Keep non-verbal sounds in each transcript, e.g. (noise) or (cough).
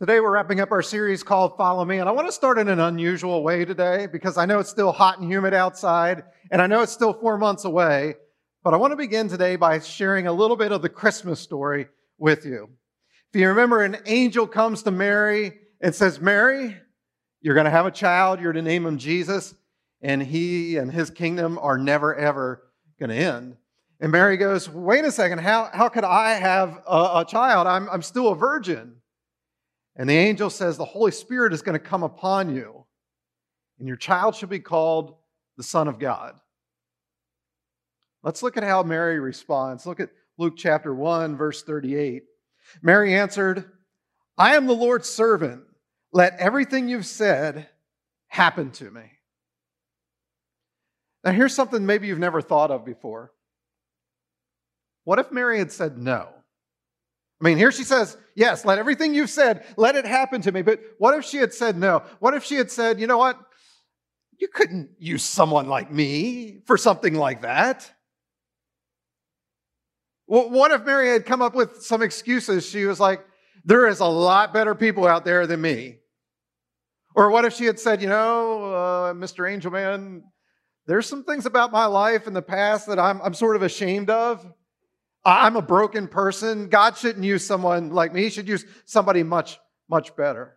Today, we're wrapping up our series called Follow Me, and I want to start in an unusual way today because I know it's still hot and humid outside, and I know it's still four months away, but I want to begin today by sharing a little bit of the Christmas story with you. If you remember, an angel comes to Mary and says, Mary, you're going to have a child, you're to name him Jesus, and he and his kingdom are never, ever going to end. And Mary goes, Wait a second, how, how could I have a, a child? I'm, I'm still a virgin. And the angel says, The Holy Spirit is going to come upon you, and your child shall be called the Son of God. Let's look at how Mary responds. Look at Luke chapter 1, verse 38. Mary answered, I am the Lord's servant. Let everything you've said happen to me. Now, here's something maybe you've never thought of before. What if Mary had said no? I mean, here she says, Yes, let everything you've said, let it happen to me. But what if she had said no? What if she had said, You know what? You couldn't use someone like me for something like that. What if Mary had come up with some excuses? She was like, There is a lot better people out there than me. Or what if she had said, You know, uh, Mr. Angelman, there's some things about my life in the past that I'm, I'm sort of ashamed of. I'm a broken person. God shouldn't use someone like me. He should use somebody much, much better.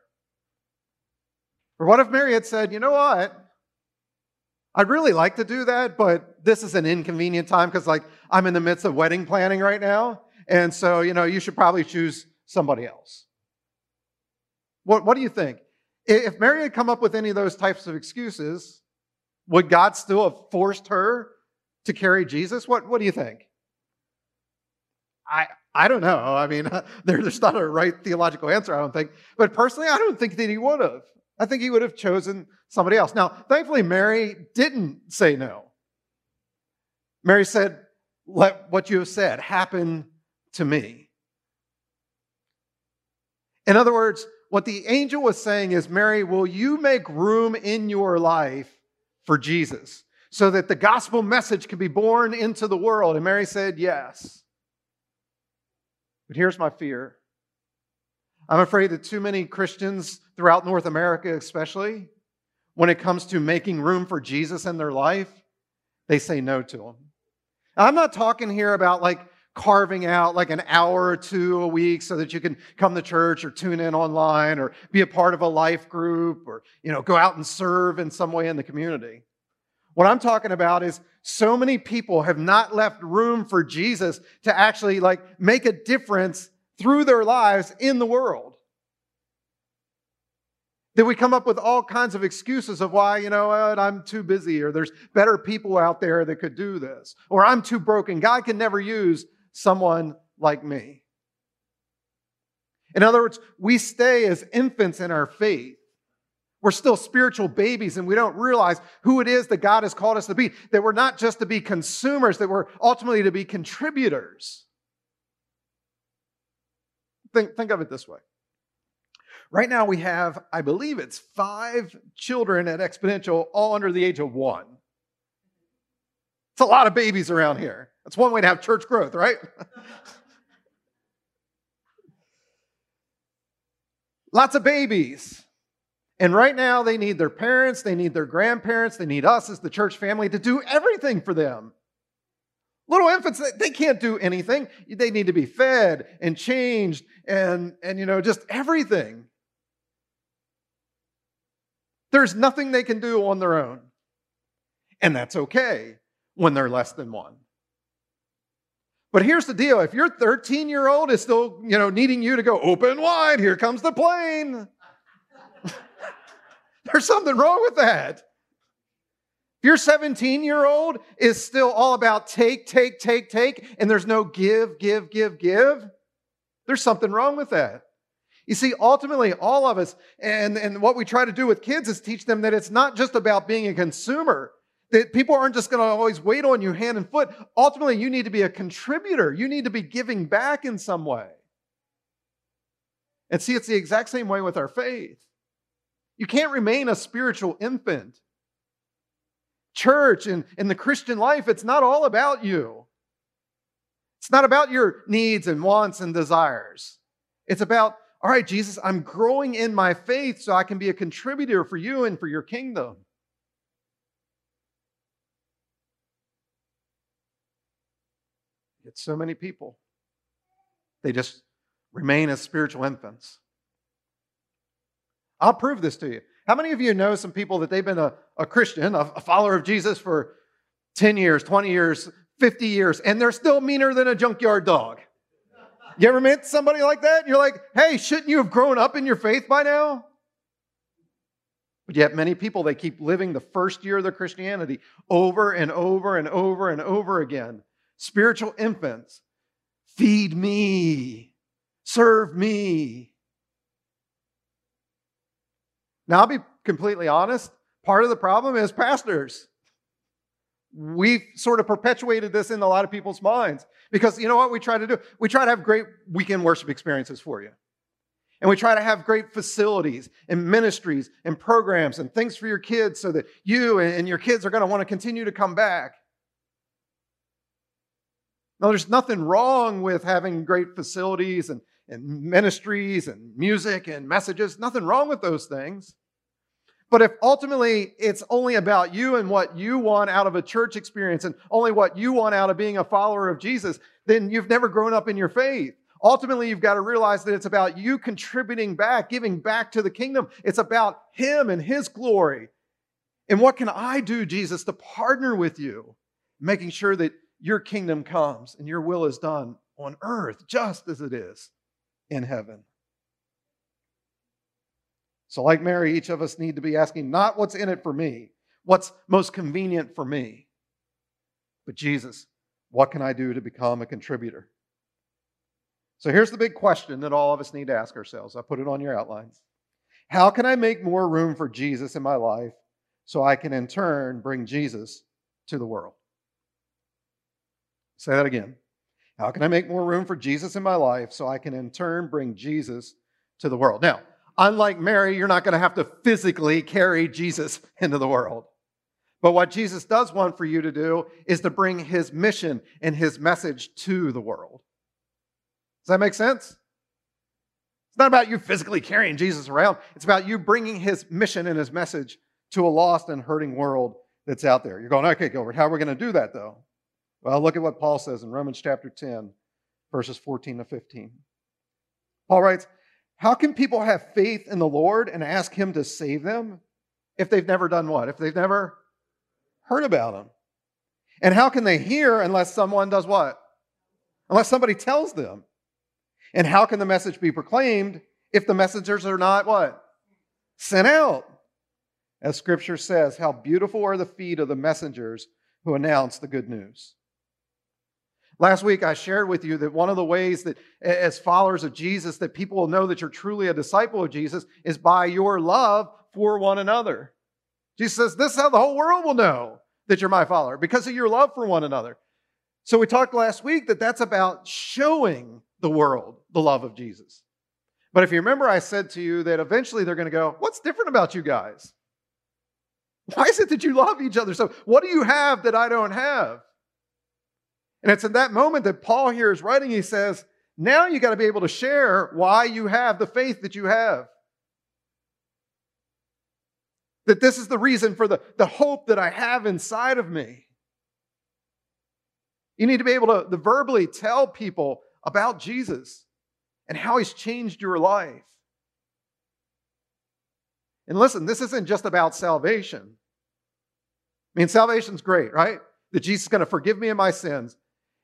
Or what if Mary had said, you know what? I'd really like to do that, but this is an inconvenient time because, like, I'm in the midst of wedding planning right now. And so, you know, you should probably choose somebody else. What, what do you think? If Mary had come up with any of those types of excuses, would God still have forced her to carry Jesus? What, what do you think? I, I don't know. I mean, (laughs) there's not a right theological answer, I don't think. But personally, I don't think that he would have. I think he would have chosen somebody else. Now, thankfully, Mary didn't say no. Mary said, Let what you have said happen to me. In other words, what the angel was saying is, Mary, will you make room in your life for Jesus so that the gospel message can be born into the world? And Mary said, Yes. But here's my fear I'm afraid that too many Christians throughout North America, especially, when it comes to making room for Jesus in their life, they say no to him. I'm not talking here about like carving out like an hour or two a week so that you can come to church or tune in online or be a part of a life group or you know go out and serve in some way in the community. What I'm talking about is so many people have not left room for Jesus to actually like make a difference through their lives in the world. That we come up with all kinds of excuses of why, you know I'm too busy, or there's better people out there that could do this, or I'm too broken. God can never use someone like me. In other words, we stay as infants in our faith we're still spiritual babies and we don't realize who it is that God has called us to be. That we're not just to be consumers, that we're ultimately to be contributors. Think, think of it this way. Right now, we have, I believe it's five children at Exponential, all under the age of one. It's a lot of babies around here. That's one way to have church growth, right? (laughs) Lots of babies. And right now, they need their parents, they need their grandparents, they need us as the church family to do everything for them. Little infants, they can't do anything. They need to be fed and changed and, and you know, just everything. There's nothing they can do on their own. And that's okay when they're less than one. But here's the deal if your 13 year old is still, you know, needing you to go open wide, here comes the plane. There's something wrong with that. If your 17 year old is still all about take, take, take, take, and there's no give, give, give, give, there's something wrong with that. You see, ultimately, all of us, and, and what we try to do with kids is teach them that it's not just about being a consumer, that people aren't just going to always wait on you hand and foot. Ultimately, you need to be a contributor, you need to be giving back in some way. And see, it's the exact same way with our faith. You can't remain a spiritual infant. Church and, and the Christian life, it's not all about you. It's not about your needs and wants and desires. It's about all right, Jesus, I'm growing in my faith so I can be a contributor for you and for your kingdom. Yet so many people, they just remain as spiritual infants. I'll prove this to you. How many of you know some people that they've been a, a Christian, a, a follower of Jesus for 10 years, 20 years, 50 years, and they're still meaner than a junkyard dog? You ever met somebody like that? You're like, hey, shouldn't you have grown up in your faith by now? But yet, many people, they keep living the first year of their Christianity over and over and over and over again. Spiritual infants, feed me, serve me. Now, I'll be completely honest. Part of the problem is pastors. We've sort of perpetuated this in a lot of people's minds because you know what we try to do? We try to have great weekend worship experiences for you. And we try to have great facilities and ministries and programs and things for your kids so that you and your kids are going to want to continue to come back. Now, there's nothing wrong with having great facilities and, and ministries and music and messages. Nothing wrong with those things. But if ultimately it's only about you and what you want out of a church experience and only what you want out of being a follower of Jesus, then you've never grown up in your faith. Ultimately, you've got to realize that it's about you contributing back, giving back to the kingdom. It's about Him and His glory. And what can I do, Jesus, to partner with you, making sure that your kingdom comes and your will is done on earth just as it is in heaven? So, like Mary, each of us need to be asking not what's in it for me, what's most convenient for me, but Jesus, what can I do to become a contributor? So, here's the big question that all of us need to ask ourselves. I put it on your outlines. How can I make more room for Jesus in my life so I can in turn bring Jesus to the world? Say that again. How can I make more room for Jesus in my life so I can in turn bring Jesus to the world? Now, Unlike Mary, you're not going to have to physically carry Jesus (laughs) into the world. But what Jesus does want for you to do is to bring his mission and his message to the world. Does that make sense? It's not about you physically carrying Jesus around, it's about you bringing his mission and his message to a lost and hurting world that's out there. You're going, okay, Gilbert, how are we going to do that though? Well, look at what Paul says in Romans chapter 10, verses 14 to 15. Paul writes, how can people have faith in the Lord and ask Him to save them if they've never done what? If they've never heard about Him? And how can they hear unless someone does what? Unless somebody tells them. And how can the message be proclaimed if the messengers are not what? Sent out. As scripture says, how beautiful are the feet of the messengers who announce the good news. Last week, I shared with you that one of the ways that, as followers of Jesus, that people will know that you're truly a disciple of Jesus is by your love for one another. Jesus says, This is how the whole world will know that you're my follower, because of your love for one another. So, we talked last week that that's about showing the world the love of Jesus. But if you remember, I said to you that eventually they're going to go, What's different about you guys? Why is it that you love each other so? What do you have that I don't have? And it's in that moment that Paul here is writing. He says, now you got to be able to share why you have the faith that you have. That this is the reason for the, the hope that I have inside of me. You need to be able to, to verbally tell people about Jesus and how he's changed your life. And listen, this isn't just about salvation. I mean, salvation's great, right? That Jesus is going to forgive me of my sins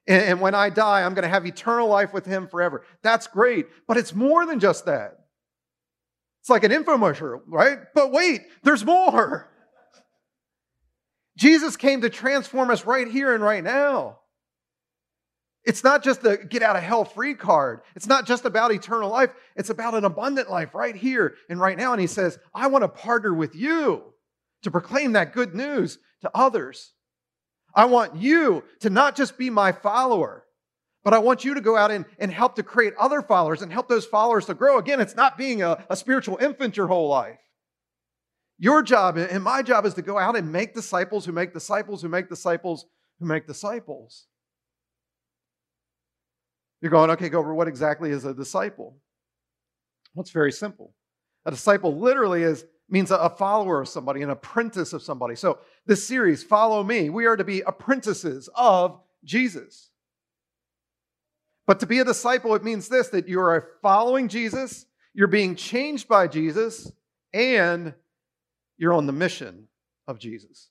and, and when I die, I'm going to have eternal life with him forever. That's great. But it's more than just that. It's like an infomercial, right? But wait, there's more. (laughs) Jesus came to transform us right here and right now. It's not just the get out of hell free card. It's not just about eternal life. It's about an abundant life right here and right now. And he says, I want to partner with you to proclaim that good news to others. I want you to not just be my follower, but I want you to go out and, and help to create other followers and help those followers to grow. Again, it's not being a, a spiritual infant your whole life. Your job and my job is to go out and make disciples who make disciples who make disciples who make disciples. You're going, okay, Gover, what exactly is a disciple? Well, it's very simple. A disciple literally is means a follower of somebody, an apprentice of somebody. So this series, Follow Me, we are to be apprentices of Jesus. But to be a disciple, it means this that you are following Jesus, you're being changed by Jesus, and you're on the mission of Jesus.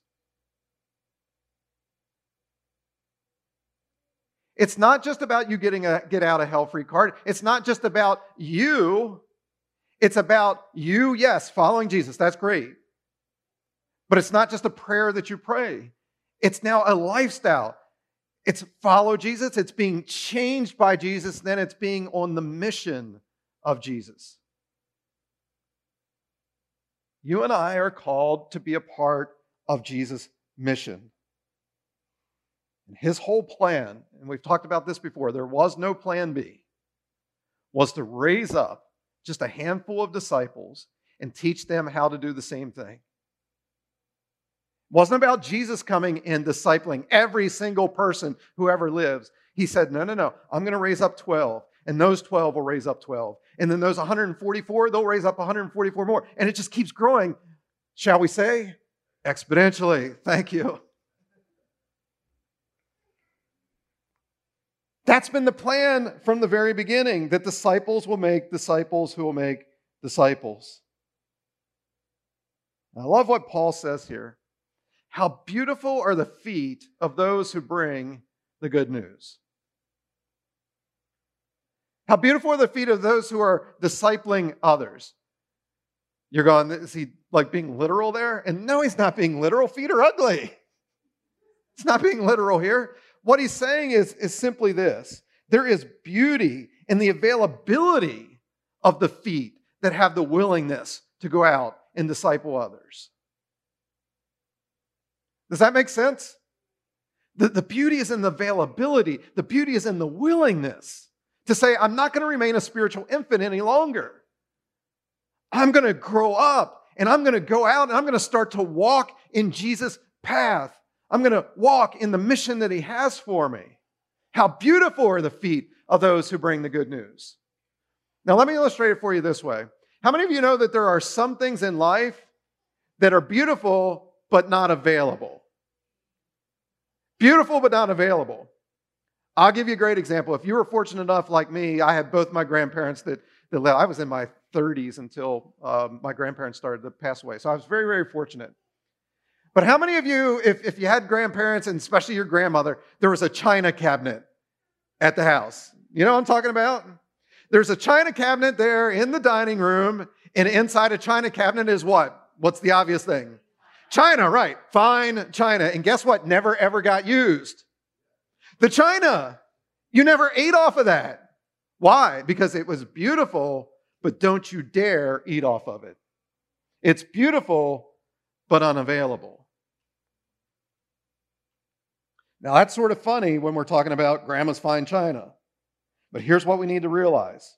It's not just about you getting a get out of hell free card. It's not just about you. It's about you, yes, following Jesus. That's great. But it's not just a prayer that you pray. It's now a lifestyle. It's follow Jesus, it's being changed by Jesus, then it's being on the mission of Jesus. You and I are called to be a part of Jesus' mission. And his whole plan, and we've talked about this before, there was no plan B, was to raise up just a handful of disciples and teach them how to do the same thing. Wasn't about Jesus coming and discipling every single person who ever lives. He said, No, no, no, I'm going to raise up 12, and those 12 will raise up 12. And then those 144, they'll raise up 144 more. And it just keeps growing, shall we say? Exponentially. Thank you. That's been the plan from the very beginning that disciples will make disciples who will make disciples. I love what Paul says here. How beautiful are the feet of those who bring the good news. How beautiful are the feet of those who are discipling others. You're going, is he like being literal there? And no, he's not being literal. Feet are ugly. It's not being literal here. What he's saying is, is simply this there is beauty in the availability of the feet that have the willingness to go out and disciple others. Does that make sense? The, the beauty is in the availability, the beauty is in the willingness to say, I'm not going to remain a spiritual infant any longer. I'm going to grow up and I'm going to go out and I'm going to start to walk in Jesus' path. I'm going to walk in the mission that He has for me. How beautiful are the feet of those who bring the good news. Now, let me illustrate it for you this way. How many of you know that there are some things in life that are beautiful but not available? Beautiful but not available. I'll give you a great example. If you were fortunate enough, like me, I had both my grandparents that, that. I was in my 30s until um, my grandparents started to pass away. So I was very, very fortunate. But how many of you, if, if you had grandparents and especially your grandmother, there was a china cabinet at the house? You know what I'm talking about? There's a china cabinet there in the dining room, and inside a china cabinet is what? What's the obvious thing? China, right. Fine china. And guess what? Never ever got used. The china. You never ate off of that. Why? Because it was beautiful, but don't you dare eat off of it. It's beautiful, but unavailable. Now, that's sort of funny when we're talking about grandma's fine china. But here's what we need to realize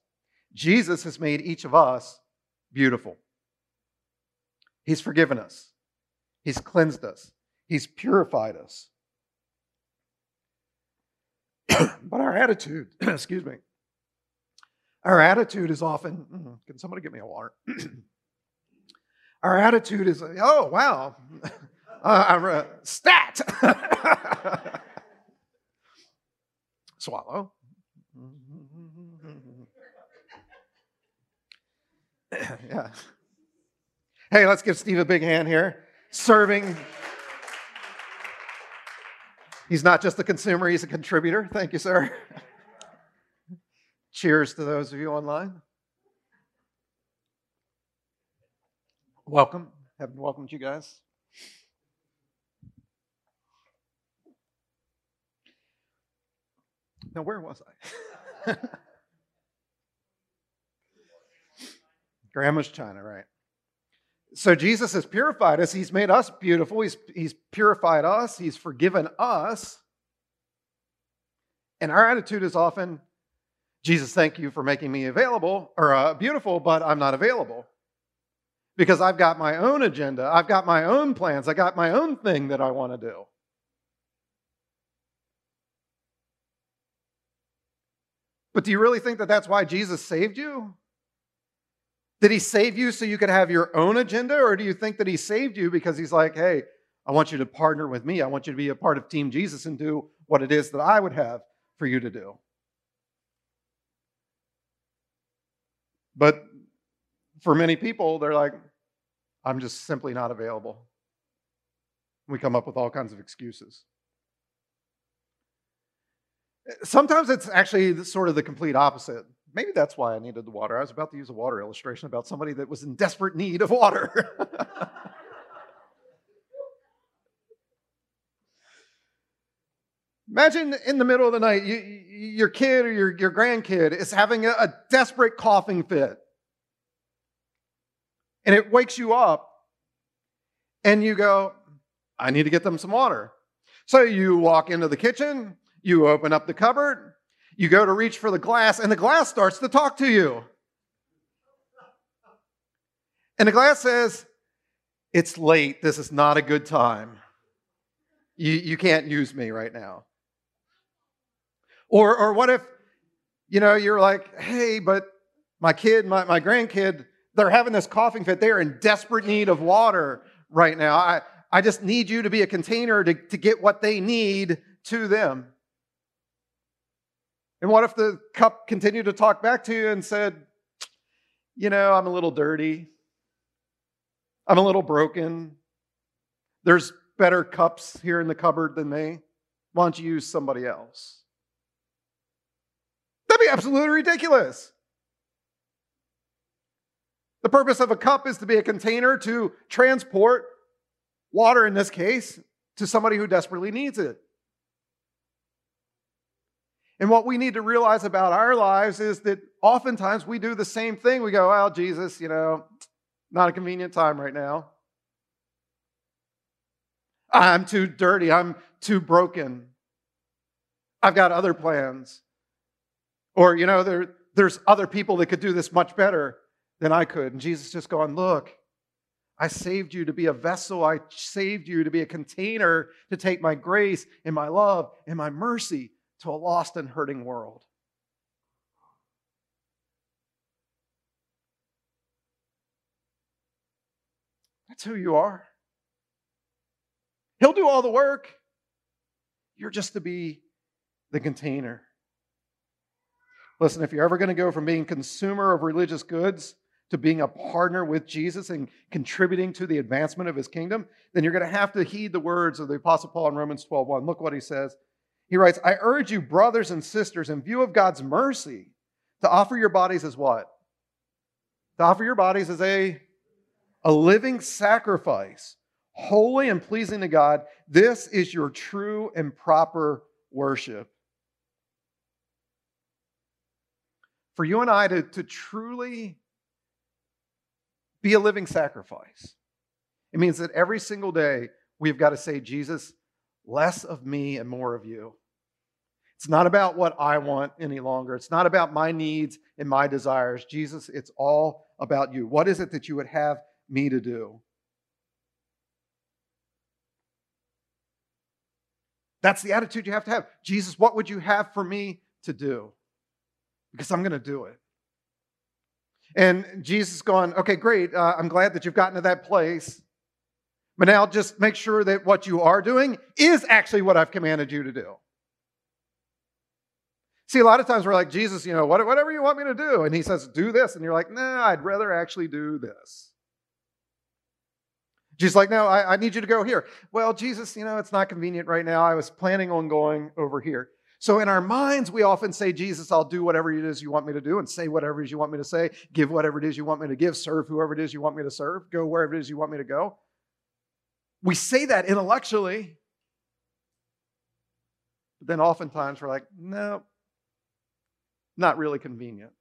Jesus has made each of us beautiful. He's forgiven us, He's cleansed us, He's purified us. (clears throat) but our attitude, (clears throat) excuse me, our attitude is often, mm, can somebody get me a water? (clears throat) our attitude is, oh, wow, (laughs) uh, stat. (laughs) Swallow. yeah. Hey, let's give Steve a big hand here. Serving. He's not just a consumer, he's a contributor. Thank you, sir. Cheers to those of you online. Welcome. Haven't welcomed you guys. Now, where was I? (laughs) Grandma's China, right? So Jesus has purified us. He's made us beautiful. He's, he's purified us. He's forgiven us. And our attitude is often, Jesus, thank you for making me available or uh, beautiful, but I'm not available because I've got my own agenda. I've got my own plans. I got my own thing that I want to do. But do you really think that that's why Jesus saved you? Did he save you so you could have your own agenda, or do you think that he saved you because he's like, hey, I want you to partner with me. I want you to be a part of Team Jesus and do what it is that I would have for you to do? But for many people, they're like, I'm just simply not available. We come up with all kinds of excuses. Sometimes it's actually sort of the complete opposite. Maybe that's why I needed the water. I was about to use a water illustration about somebody that was in desperate need of water. (laughs) Imagine in the middle of the night, you, your kid or your, your grandkid is having a, a desperate coughing fit. And it wakes you up, and you go, I need to get them some water. So you walk into the kitchen, you open up the cupboard, you go to reach for the glass, and the glass starts to talk to you. And the glass says, It's late. This is not a good time. You, you can't use me right now. Or, or what if, you know, you're like, Hey, but my kid, my, my grandkid, they're having this coughing fit. They're in desperate need of water right now. I, I just need you to be a container to, to get what they need to them. And what if the cup continued to talk back to you and said, You know, I'm a little dirty. I'm a little broken. There's better cups here in the cupboard than me. Why don't you use somebody else? That'd be absolutely ridiculous. The purpose of a cup is to be a container to transport water in this case, to somebody who desperately needs it. And what we need to realize about our lives is that oftentimes we do the same thing. We go, well, Jesus, you know, not a convenient time right now. I'm too dirty. I'm too broken. I've got other plans. Or, you know, there, there's other people that could do this much better than I could. And Jesus just going, look, I saved you to be a vessel. I saved you to be a container to take my grace and my love and my mercy to a lost and hurting world. That's who you are. He'll do all the work. You're just to be the container. Listen, if you're ever going to go from being consumer of religious goods to being a partner with Jesus and contributing to the advancement of his kingdom, then you're going to have to heed the words of the Apostle Paul in Romans 12:1. Look what he says. He writes, I urge you, brothers and sisters, in view of God's mercy, to offer your bodies as what? To offer your bodies as a, a living sacrifice, holy and pleasing to God. This is your true and proper worship. For you and I to, to truly be a living sacrifice. It means that every single day we've got to say, Jesus, less of me and more of you. It's not about what I want any longer. It's not about my needs and my desires. Jesus, it's all about you. What is it that you would have me to do? That's the attitude you have to have. Jesus, what would you have for me to do? Because I'm going to do it. And Jesus going, okay, great. Uh, I'm glad that you've gotten to that place. But now just make sure that what you are doing is actually what I've commanded you to do. See, a lot of times we're like, Jesus, you know, whatever you want me to do. And he says, do this. And you're like, nah, I'd rather actually do this. Jesus like, no, I, I need you to go here. Well, Jesus, you know, it's not convenient right now. I was planning on going over here. So in our minds, we often say, Jesus, I'll do whatever it is you want me to do and say whatever it is you want me to say, give whatever it is you want me to give, serve whoever it is you want me to serve, go wherever it is you want me to go. We say that intellectually. But then oftentimes we're like, no, not really convenient.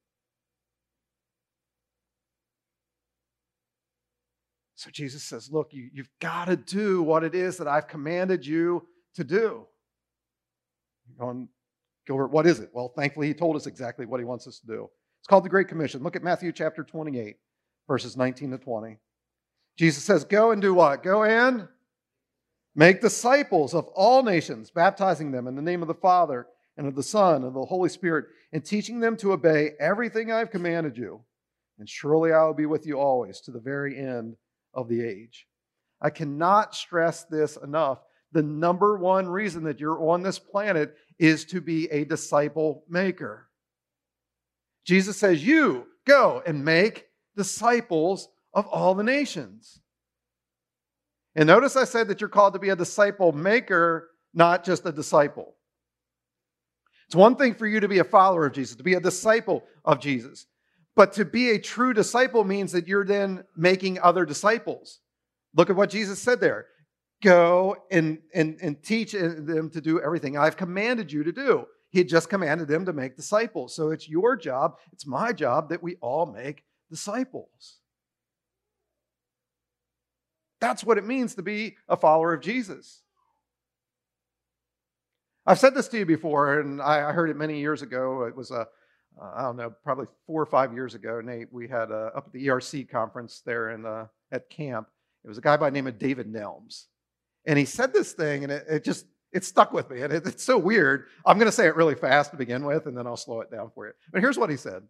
So Jesus says, look, you, you've got to do what it is that I've commanded you to do. Going, Gilbert, what is it? Well, thankfully, he told us exactly what he wants us to do. It's called the Great Commission. Look at Matthew chapter 28, verses 19 to 20. Jesus says, Go and do what? Go and make disciples of all nations, baptizing them in the name of the Father and of the Son and of the Holy Spirit, and teaching them to obey everything I've commanded you. and surely I will be with you always to the very end of the age. I cannot stress this enough. The number one reason that you're on this planet is to be a disciple maker. Jesus says, You go and make disciples of all the nations. And notice I said that you're called to be a disciple maker, not just a disciple. It's one thing for you to be a follower of Jesus, to be a disciple of Jesus. But to be a true disciple means that you're then making other disciples. Look at what Jesus said there go and, and, and teach them to do everything I've commanded you to do. He had just commanded them to make disciples. So it's your job, it's my job that we all make disciples. That's what it means to be a follower of Jesus. I've said this to you before, and I heard it many years ago. It was a, uh, I don't know, probably four or five years ago. Nate, we had a, up at the ERC conference there in the, at camp. It was a guy by the name of David Nelms, and he said this thing, and it, it just it stuck with me, and it, it's so weird. I'm going to say it really fast to begin with, and then I'll slow it down for you. But here's what he said: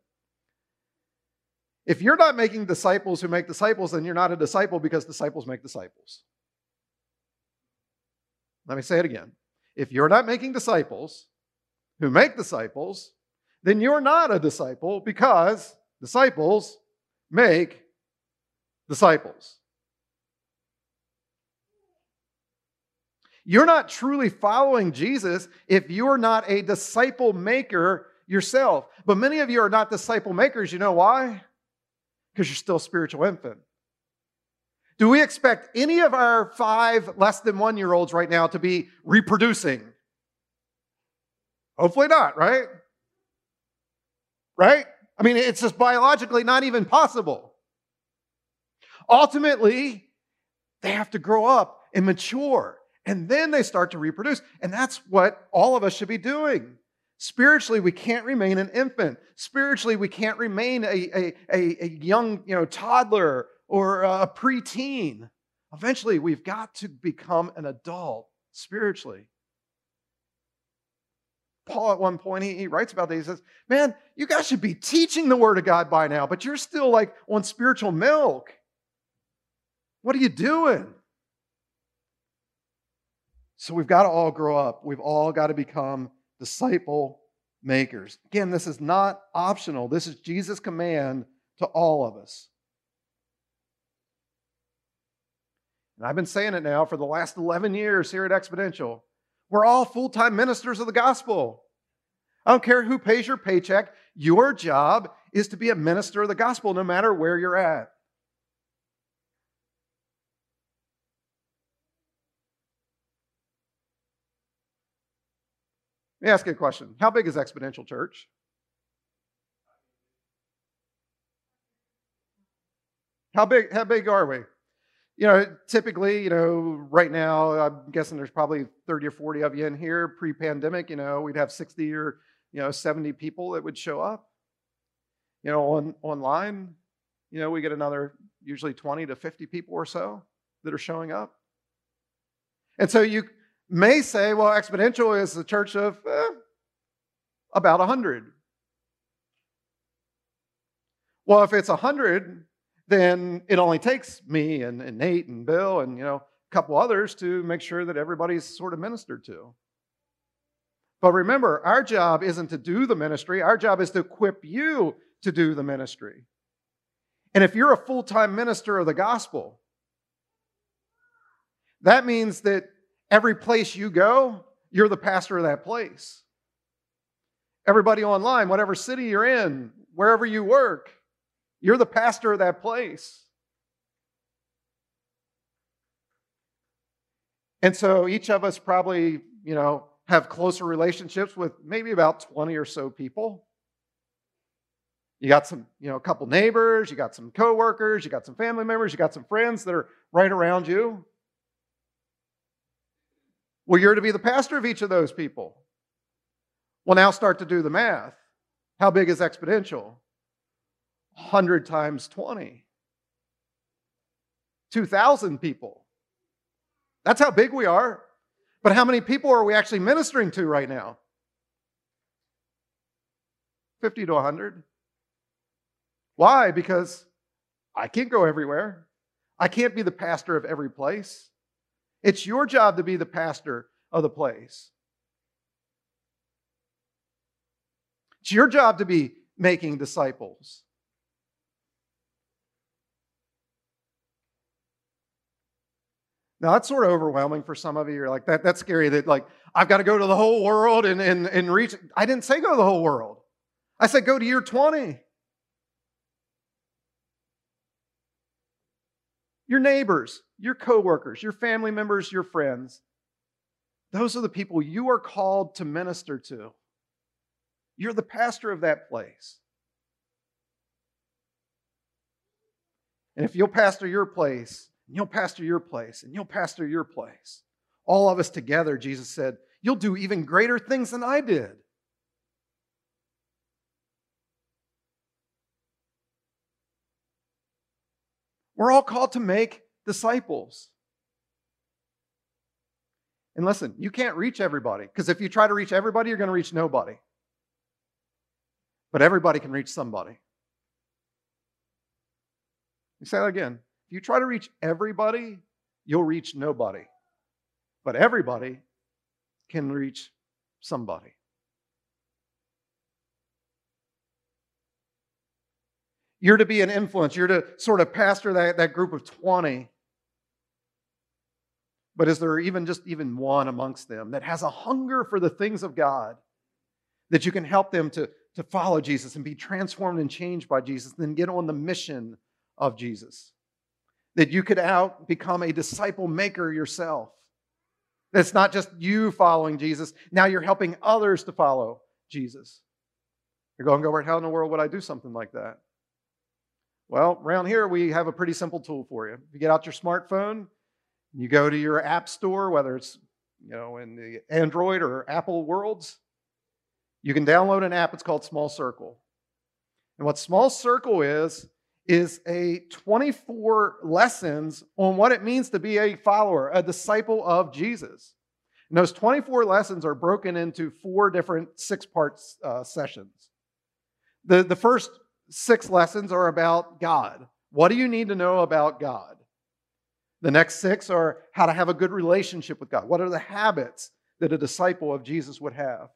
If you're not making disciples who make disciples, then you're not a disciple because disciples make disciples. Let me say it again. If you're not making disciples who make disciples, then you're not a disciple because disciples make disciples. You're not truly following Jesus if you're not a disciple maker yourself. But many of you are not disciple makers. You know why? Because you're still a spiritual infant. Do we expect any of our five less than one year olds right now to be reproducing? Hopefully not, right? Right? I mean, it's just biologically not even possible. Ultimately, they have to grow up and mature and then they start to reproduce. And that's what all of us should be doing. Spiritually, we can't remain an infant. Spiritually, we can't remain a, a, a, a young you know, toddler or a preteen. Eventually, we've got to become an adult spiritually. Paul, at one point, he, he writes about that. He says, Man, you guys should be teaching the Word of God by now, but you're still like on spiritual milk. What are you doing? So we've got to all grow up. We've all got to become disciple makers. Again, this is not optional. This is Jesus' command to all of us. And I've been saying it now for the last 11 years here at Exponential. We're all full time ministers of the gospel. I don't care who pays your paycheck, your job is to be a minister of the gospel no matter where you're at. Let me ask you a question. How big is Exponential Church? How big, how big are we? You know, typically, you know, right now, I'm guessing there's probably 30 or 40 of you in here. Pre pandemic, you know, we'd have 60 or, you know, 70 people that would show up. You know, on online, you know, we get another usually 20 to 50 people or so that are showing up. And so you may say, well, Exponential is a church of eh, about 100. Well, if it's 100, then it only takes me and, and Nate and Bill and, you know, a couple others to make sure that everybody's sort of ministered to. But remember, our job isn't to do the ministry, our job is to equip you to do the ministry. And if you're a full time minister of the gospel, that means that Every place you go, you're the pastor of that place. Everybody online, whatever city you're in, wherever you work, you're the pastor of that place. And so each of us probably, you know, have closer relationships with maybe about 20 or so people. You got some, you know, a couple neighbors, you got some coworkers, you got some family members, you got some friends that are right around you. Well, you're to be the pastor of each of those people. Well, now start to do the math. How big is exponential? 100 times 20. 2,000 people. That's how big we are. But how many people are we actually ministering to right now? 50 to 100. Why? Because I can't go everywhere. I can't be the pastor of every place. It's your job to be the pastor of the place. It's your job to be making disciples. Now that's sort of overwhelming for some of you. You're like, that, that's scary that like I've got to go to the whole world and, and, and reach. I didn't say go to the whole world. I said go to year 20. Your neighbors, your coworkers, your family members, your friends. Those are the people you are called to minister to. You're the pastor of that place. And if you'll pastor your place, and you'll pastor your place, and you'll pastor your place, all of us together, Jesus said, you'll do even greater things than I did. We're all called to make disciples. And listen, you can't reach everybody because if you try to reach everybody, you're going to reach nobody. But everybody can reach somebody. You say that again. If you try to reach everybody, you'll reach nobody. But everybody can reach somebody. You're to be an influence. You're to sort of pastor that, that group of 20. But is there even just even one amongst them that has a hunger for the things of God that you can help them to, to follow Jesus and be transformed and changed by Jesus, then get on the mission of Jesus? That you could out become a disciple maker yourself. It's not just you following Jesus. Now you're helping others to follow Jesus. You're going, Gilbert, how in the world would I do something like that? Well, around here, we have a pretty simple tool for you. You get out your smartphone, you go to your app store, whether it's you know in the Android or Apple worlds, you can download an app. It's called Small Circle. And what Small Circle is, is a 24 lessons on what it means to be a follower, a disciple of Jesus. And those 24 lessons are broken into four different six part uh, sessions. The, the first six lessons are about God. What do you need to know about God? The next six are how to have a good relationship with God. What are the habits that a disciple of Jesus would have?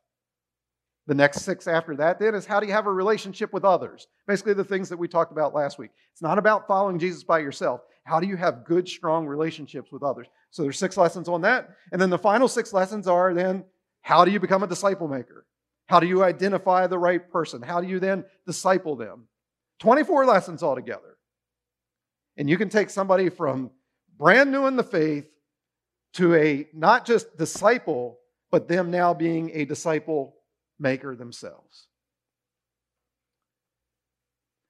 The next six after that, then, is how do you have a relationship with others? Basically, the things that we talked about last week. It's not about following Jesus by yourself. How do you have good, strong relationships with others? So there's six lessons on that. And then the final six lessons are then how do you become a disciple maker? How do you identify the right person? How do you then disciple them? 24 lessons altogether. And you can take somebody from brand new in the faith to a not just disciple, but them now being a disciple maker themselves.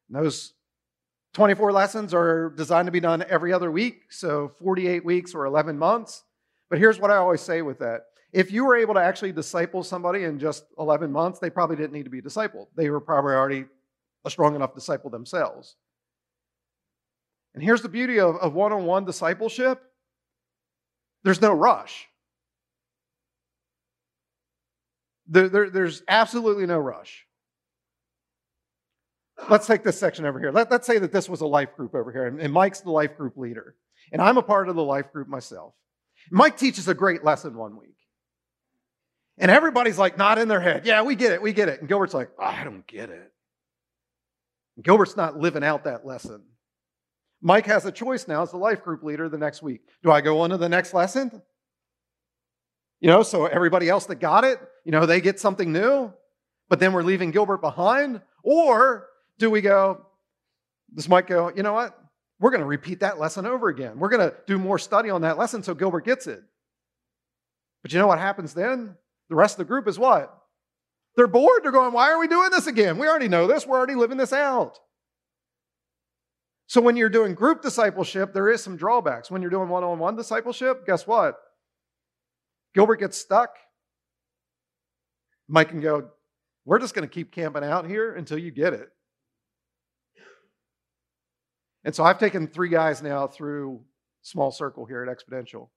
And those 24 lessons are designed to be done every other week, so 48 weeks or 11 months. But here's what I always say with that if you were able to actually disciple somebody in just 11 months, they probably didn't need to be discipled. They were probably already a strong enough disciple themselves. And here's the beauty of one on one discipleship there's no rush. There, there, there's absolutely no rush. Let's take this section over here. Let, us say that this was a life group over here, and, and Mike's the life group leader, and I'm a part of the life group myself. Mike teaches a great lesson one week. And everybody's like not in their head. Yeah, we get it, we get it. And Gilbert's like, I don't get it. And Gilbert's not living out that lesson. Mike has a choice now as the life group leader the next week. Do I go on to the next lesson? You know, so everybody else that got it, you know, they get something new, but then we're leaving Gilbert behind? Or do we go, this might go, you know what? We're going to repeat that lesson over again. We're going to do more study on that lesson so Gilbert gets it. But you know what happens then? The rest of the group is what? They're bored. They're going, why are we doing this again? We already know this. We're already living this out. So when you're doing group discipleship, there is some drawbacks. When you're doing one on one discipleship, guess what? Gilbert gets stuck. Mike can go, we're just going to keep camping out here until you get it. And so I've taken three guys now through small circle here at Exponential.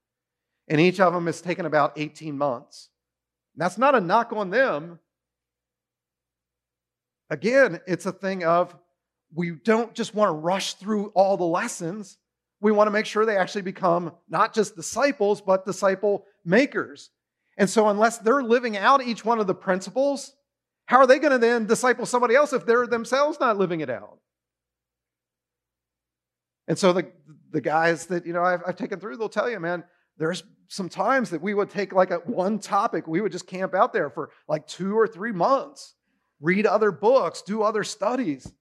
And each of them has taken about 18 months. that's not a knock on them. Again, it's a thing of we don't just want to rush through all the lessons. We want to make sure they actually become not just disciples, but disciple makers. And so, unless they're living out each one of the principles, how are they going to then disciple somebody else if they're themselves not living it out? And so, the, the guys that you know I've, I've taken through, they'll tell you, man, there's some times that we would take like a one topic, we would just camp out there for like two or three months, read other books, do other studies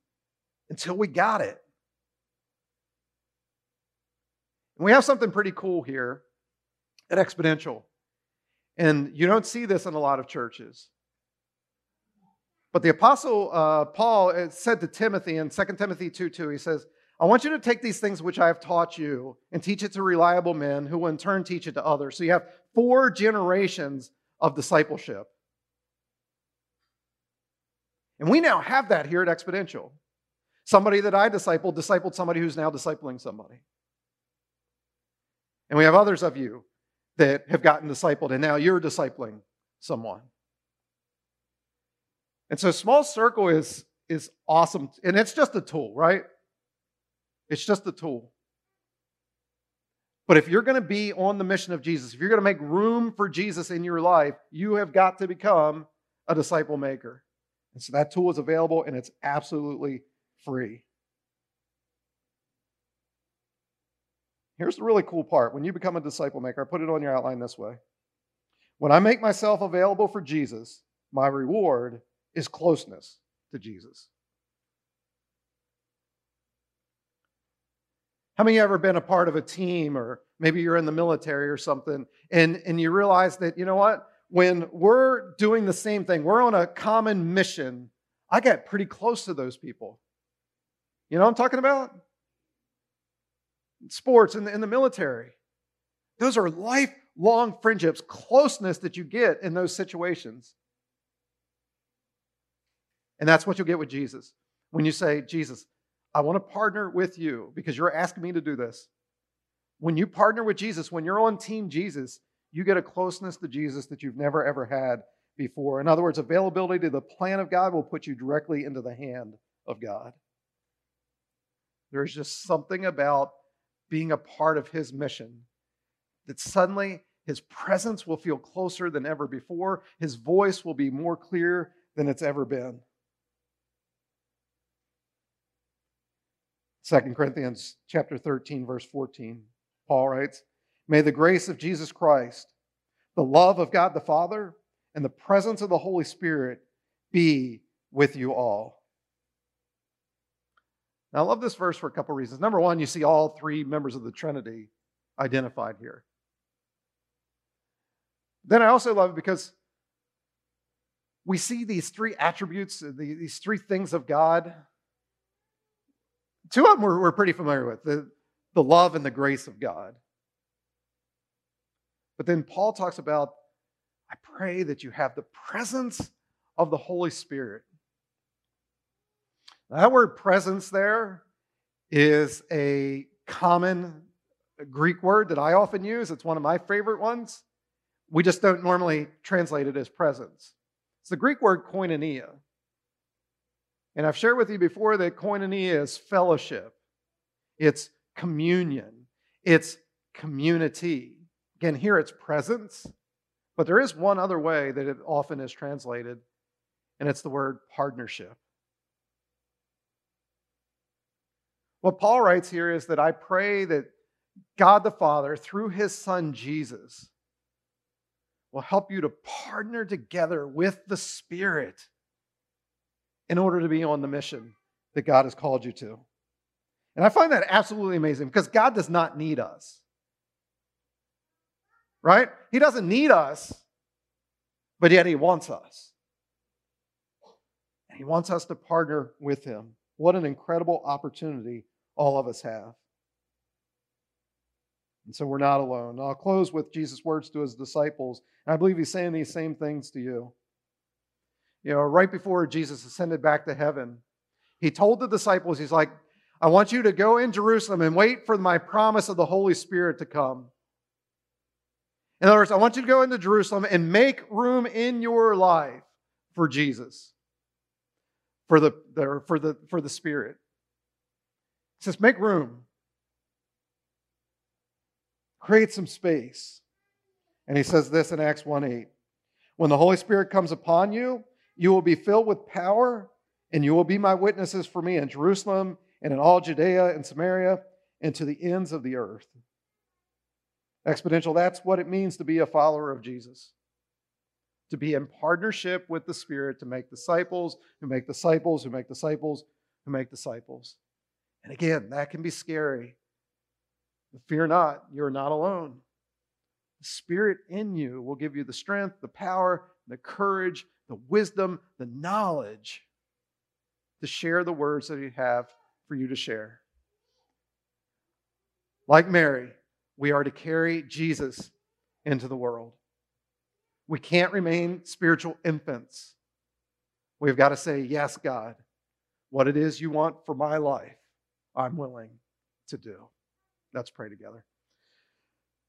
until we got it. And we have something pretty cool here at Exponential. And you don't see this in a lot of churches. But the Apostle uh, Paul said to Timothy in 2 Timothy 2 2, he says, I want you to take these things which I have taught you and teach it to reliable men who will in turn teach it to others. So you have four generations of discipleship. And we now have that here at Exponential. Somebody that I discipled discipled somebody who's now discipling somebody. And we have others of you that have gotten discipled, and now you're discipling someone. And so small circle is, is awesome. And it's just a tool, right? It's just a tool. But if you're going to be on the mission of Jesus, if you're going to make room for Jesus in your life, you have got to become a disciple maker. And so that tool is available and it's absolutely free. Here's the really cool part. When you become a disciple maker, I put it on your outline this way. When I make myself available for Jesus, my reward is closeness to Jesus. How many ever been a part of a team or maybe you're in the military or something and, and you realize that, you know what? When we're doing the same thing, we're on a common mission, I get pretty close to those people. You know what I'm talking about? Sports in the, in the military. Those are lifelong friendships, closeness that you get in those situations. And that's what you'll get with Jesus. When you say, Jesus, I want to partner with you because you're asking me to do this. When you partner with Jesus, when you're on Team Jesus, you get a closeness to Jesus that you've never ever had before. In other words, availability to the plan of God will put you directly into the hand of God. There's just something about being a part of his mission that suddenly his presence will feel closer than ever before. His voice will be more clear than it's ever been. 2 Corinthians chapter 13 verse 14 Paul writes, "May the grace of Jesus Christ, the love of God the Father, and the presence of the Holy Spirit be with you all." Now, I love this verse for a couple reasons. Number one, you see all three members of the Trinity identified here. Then I also love it because we see these three attributes, uh, these three things of God. Two of them we're, we're pretty familiar with the, the love and the grace of God. But then Paul talks about, I pray that you have the presence of the Holy Spirit. That word presence there is a common Greek word that I often use. It's one of my favorite ones. We just don't normally translate it as presence. It's the Greek word koinonia. And I've shared with you before that koinonia is fellowship, it's communion, it's community. Again, here it's presence, but there is one other way that it often is translated, and it's the word partnership. What Paul writes here is that I pray that God the Father, through his Son Jesus, will help you to partner together with the Spirit in order to be on the mission that God has called you to. And I find that absolutely amazing because God does not need us. Right? He doesn't need us, but yet He wants us. And He wants us to partner with Him. What an incredible opportunity all of us have. And so we're not alone. I'll close with Jesus' words to his disciples. And I believe he's saying these same things to you. You know, right before Jesus ascended back to heaven, he told the disciples, he's like, I want you to go in Jerusalem and wait for my promise of the Holy Spirit to come. In other words, I want you to go into Jerusalem and make room in your life for Jesus, for the, for the, for the Spirit. Says, make room. Create some space. And he says this in Acts 1 8. When the Holy Spirit comes upon you, you will be filled with power, and you will be my witnesses for me in Jerusalem and in all Judea and Samaria and to the ends of the earth. Exponential, that's what it means to be a follower of Jesus. To be in partnership with the Spirit to make disciples, who make disciples, who make disciples, who make disciples. And again, that can be scary. But fear not, you're not alone. The Spirit in you will give you the strength, the power, the courage, the wisdom, the knowledge to share the words that He have for you to share. Like Mary, we are to carry Jesus into the world. We can't remain spiritual infants. We've got to say, Yes, God, what it is you want for my life, I'm willing to do. Let's pray together.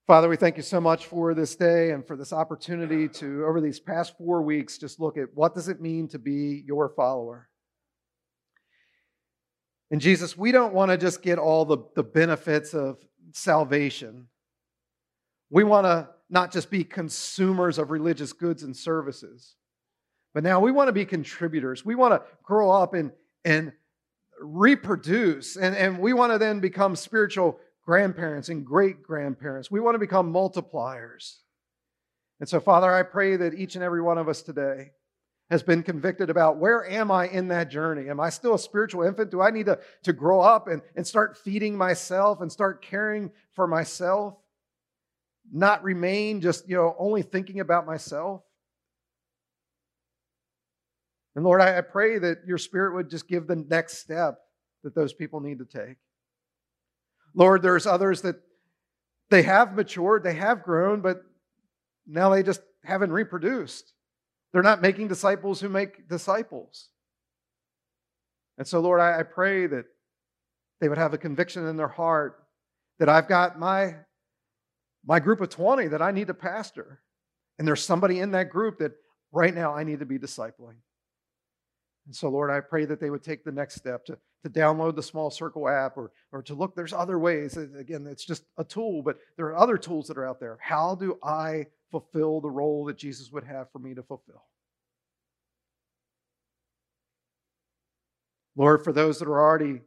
Father, we thank you so much for this day and for this opportunity to, over these past four weeks, just look at what does it mean to be your follower. And Jesus, we don't want to just get all the, the benefits of salvation. We want to not just be consumers of religious goods and services, but now we want to be contributors. We want to grow up and, and reproduce, and, and we want to then become spiritual grandparents and great grandparents. We want to become multipliers. And so, Father, I pray that each and every one of us today has been convicted about where am I in that journey? Am I still a spiritual infant? Do I need to, to grow up and, and start feeding myself and start caring for myself? Not remain just, you know, only thinking about myself? And Lord, I, pray that your spirit would just give the next step that those people need to take. Lord, there's others that they have matured, they have grown, but now they just haven't reproduced. They're not making disciples who make disciples. And so, Lord, I, I pray that they would have a conviction in their heart that I've got my, my group of 20 that I need to pastor. And there's somebody in that group that right now I need to be discipling. And so, Lord, I pray that they would take the next step to, to download the Small Circle app or, or to look. There's other ways. Again, it's just a tool, but there are other tools that are out there. How do I fulfill the role that Jesus would have for me to fulfill. Lord, for those that are already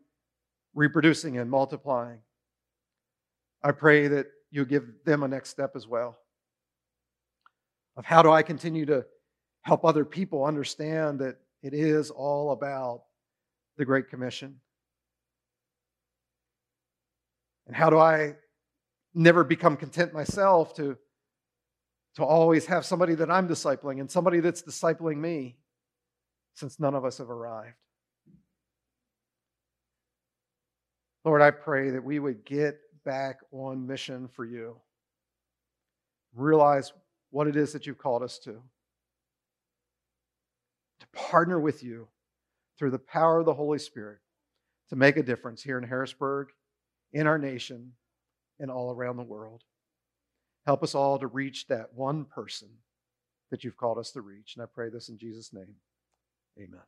reproducing and multiplying, I pray that you give them a next step as well. Of how do I continue to help other people understand that it is all about the Great Commission? And how do I never become content myself to to always have somebody that I'm discipling and somebody that's discipling me, since none of us have arrived. Lord, I pray that we would get back on mission for you. Realize what it is that you've called us to. Partner with you through the power of the Holy Spirit to make a difference here in Harrisburg, in our nation, and all around the world. Help us all to reach that one person that you've called us to reach. And I pray this in Jesus' name. Amen.